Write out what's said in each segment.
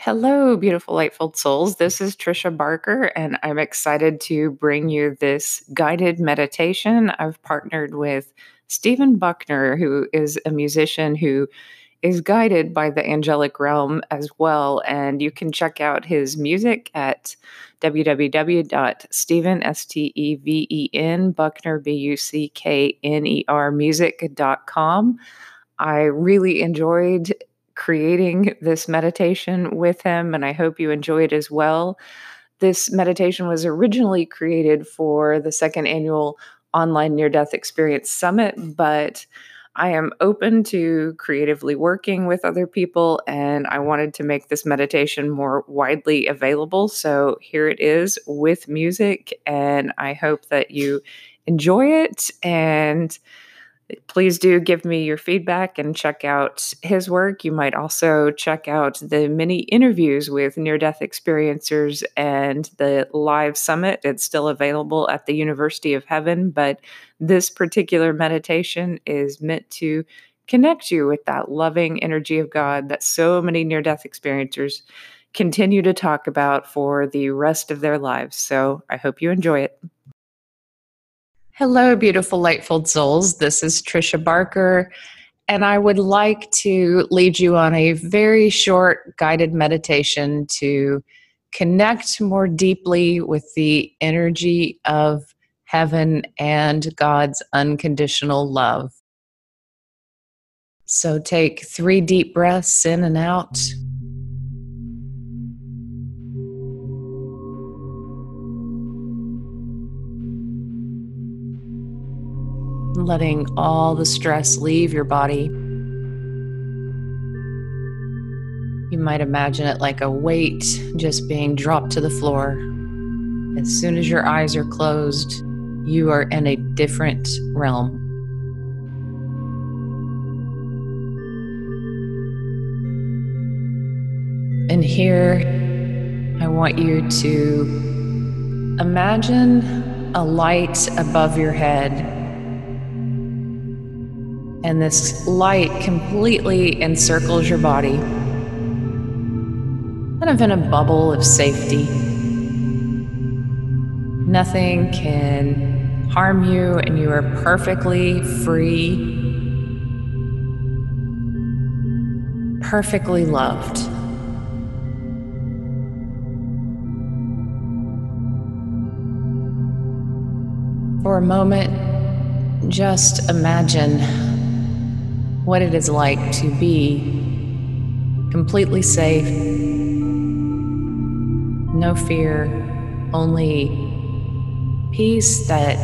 Hello, beautiful Lightful Souls. This is Tricia Barker, and I'm excited to bring you this guided meditation. I've partnered with Steven Buckner, who is a musician who is guided by the angelic realm as well. And you can check out his music at www.steven, S-T-E-V-E-N, Buckner, B-U-C-K-N-E-R, music.com. I really enjoyed creating this meditation with him, and I hope you enjoy it as well. This meditation was originally created for the second annual Online Near Death Experience Summit, but I am open to creatively working with other people, and I wanted to make this meditation more widely available. So here it is with music, and I hope that you enjoy it. And please do give me your feedback and check out his work. You might also check out the many interviews with near death experiencers and the live summit. It's still available at the University of Heaven, but this particular meditation is meant to connect you with that loving energy of God that so many near death experiencers continue to talk about for the rest of their lives. So I hope you enjoy it. Hello, beautiful Lightful Souls. This is Tricia Barker, and I would like to lead you on a very short guided meditation to connect more deeply with the energy of heaven and God's unconditional love. So take three deep breaths in and out. Letting all the stress leave your body. You might imagine it like a weight just being dropped to the floor. As soon as your eyes are closed, you are in a different realm. And here, I want you to imagine a light above your head and this light completely encircles your body, kind of in a bubble of safety. Nothing can harm you, and you are perfectly free, perfectly loved. For a moment, just imagine what it is like to be completely safe, no fear, only peace that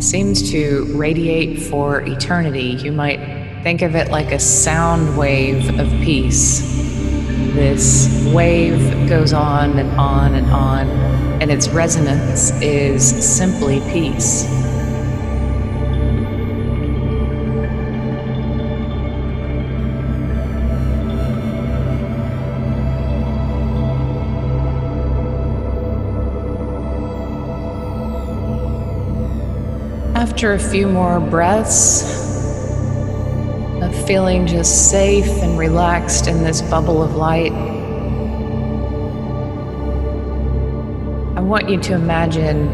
seems to radiate for eternity. You might think of it like a sound wave of peace. This wave goes on and on and on, and its resonance is simply peace. After a few more breaths of feeling just safe and relaxed in this bubble of light, I want you to imagine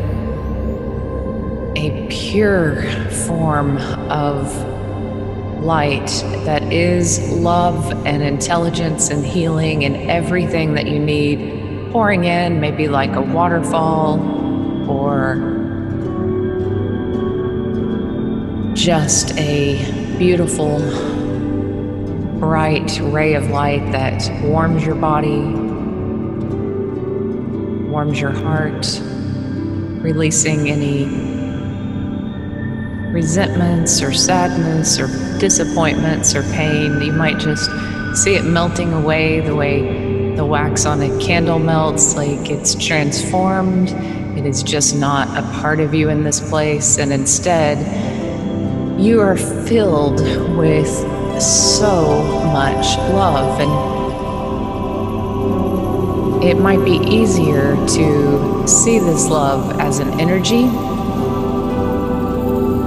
a pure form of light that is love and intelligence and healing and everything that you need. Pouring in, maybe like a waterfall or just a beautiful, bright ray of light that warms your body, warms your heart, releasing any resentments or sadness or disappointments or pain. You might just see it melting away the way the wax on a candle melts, like it's transformed. It is just not a part of you in this place, and instead, you are filled with so much love and it might be easier to see this love as an energy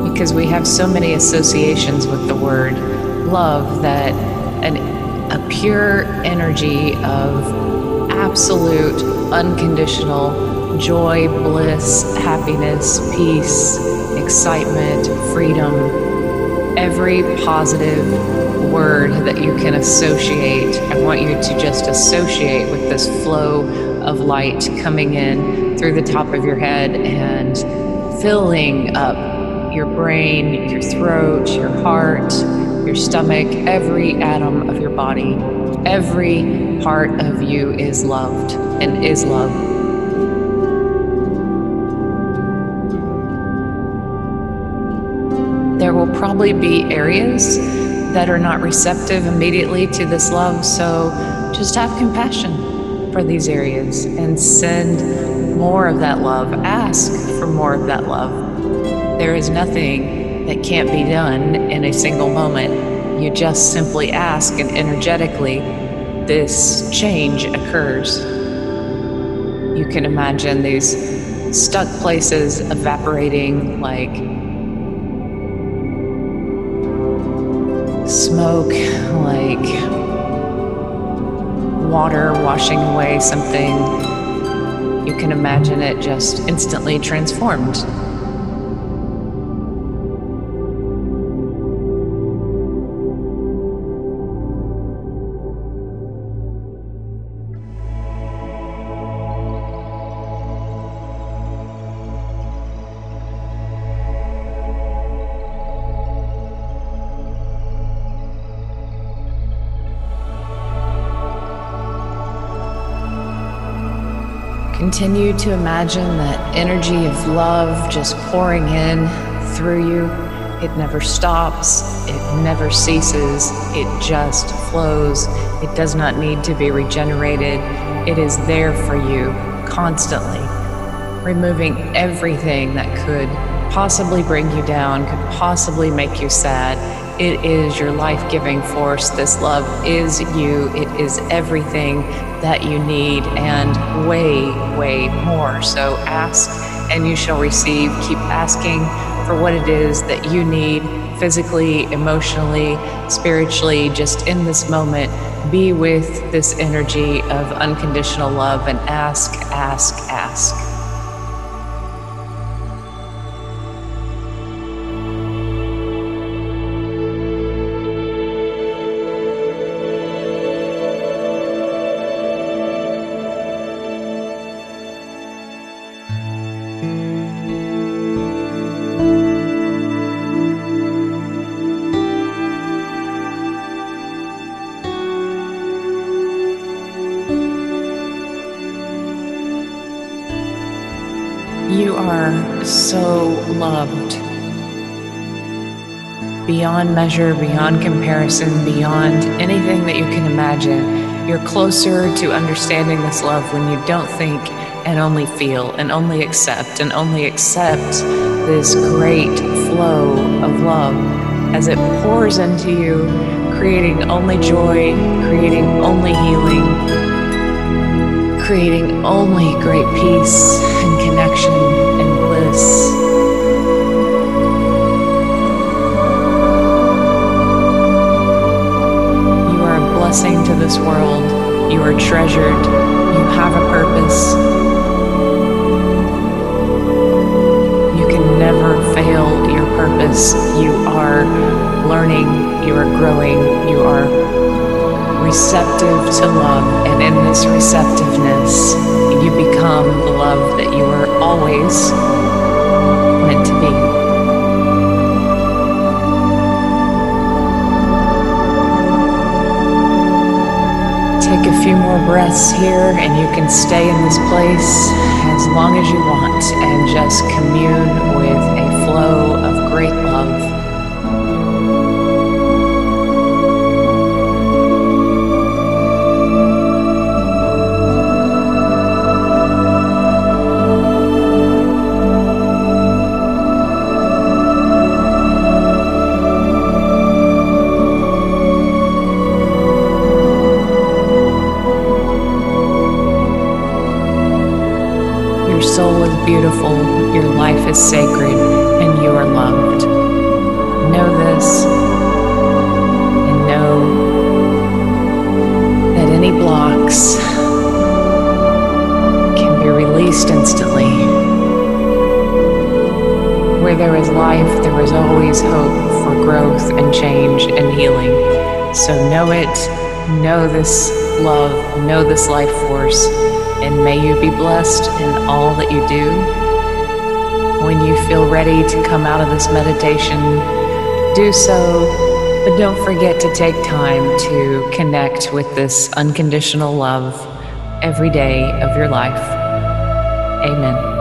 because we have so many associations with the word love that an, a pure energy of absolute, unconditional joy, bliss, happiness, peace, excitement, freedom, every positive word that you can associate. I want you to just associate with this flow of light coming in through the top of your head and filling up your brain, your throat, your heart, your stomach, every atom of your body. Every part of you is loved and is loved. Probably be areas that are not receptive immediately to this love, so just have compassion for these areas and send more of that love. Ask for more of that love. There is nothing that can't be done in a single moment. You just simply ask, and energetically, this change occurs. You can imagine these stuck places evaporating like smoke, like water washing away something. You can imagine it just instantly transformed. Continue to imagine that energy of love just pouring in through you. It never stops, it never ceases, it just flows. It does not need to be regenerated. It is there for you constantly, removing everything that could possibly bring you down, could possibly make you sad. It is your life giving force. This love is you, it is everything that you need and way, way more. So ask and you shall receive. Keep asking for what it is that you need physically, emotionally, spiritually, just in this moment. Be with this energy of unconditional love and ask, ask, ask. You are so loved. Beyond measure, beyond comparison, beyond anything that you can imagine. You're closer to understanding this love when you don't think and only feel and only accept and only accept this great flow of love as it pours into you, creating only joy, creating only healing, creating only great peace and bliss. You are a blessing to this world. You are treasured. You have a purpose. You can never fail your purpose. You are learning, you are growing, you are receptive to love, and in this receptiveness, you become the love that you were always meant to be. Take a few more breaths here, and you can stay in this place as long as you want and just commune with a flow of great love. Beautiful, your life is sacred, and you are loved. Know this and know that any blocks, can be released instantly. Where there is life, there is always hope for growth and change and healing. So know it, know this love, know this life force, and may you be blessed in all that you do. When you feel ready to come out of this meditation, do so but don't forget to take time to connect with this unconditional love every day of your life. Amen.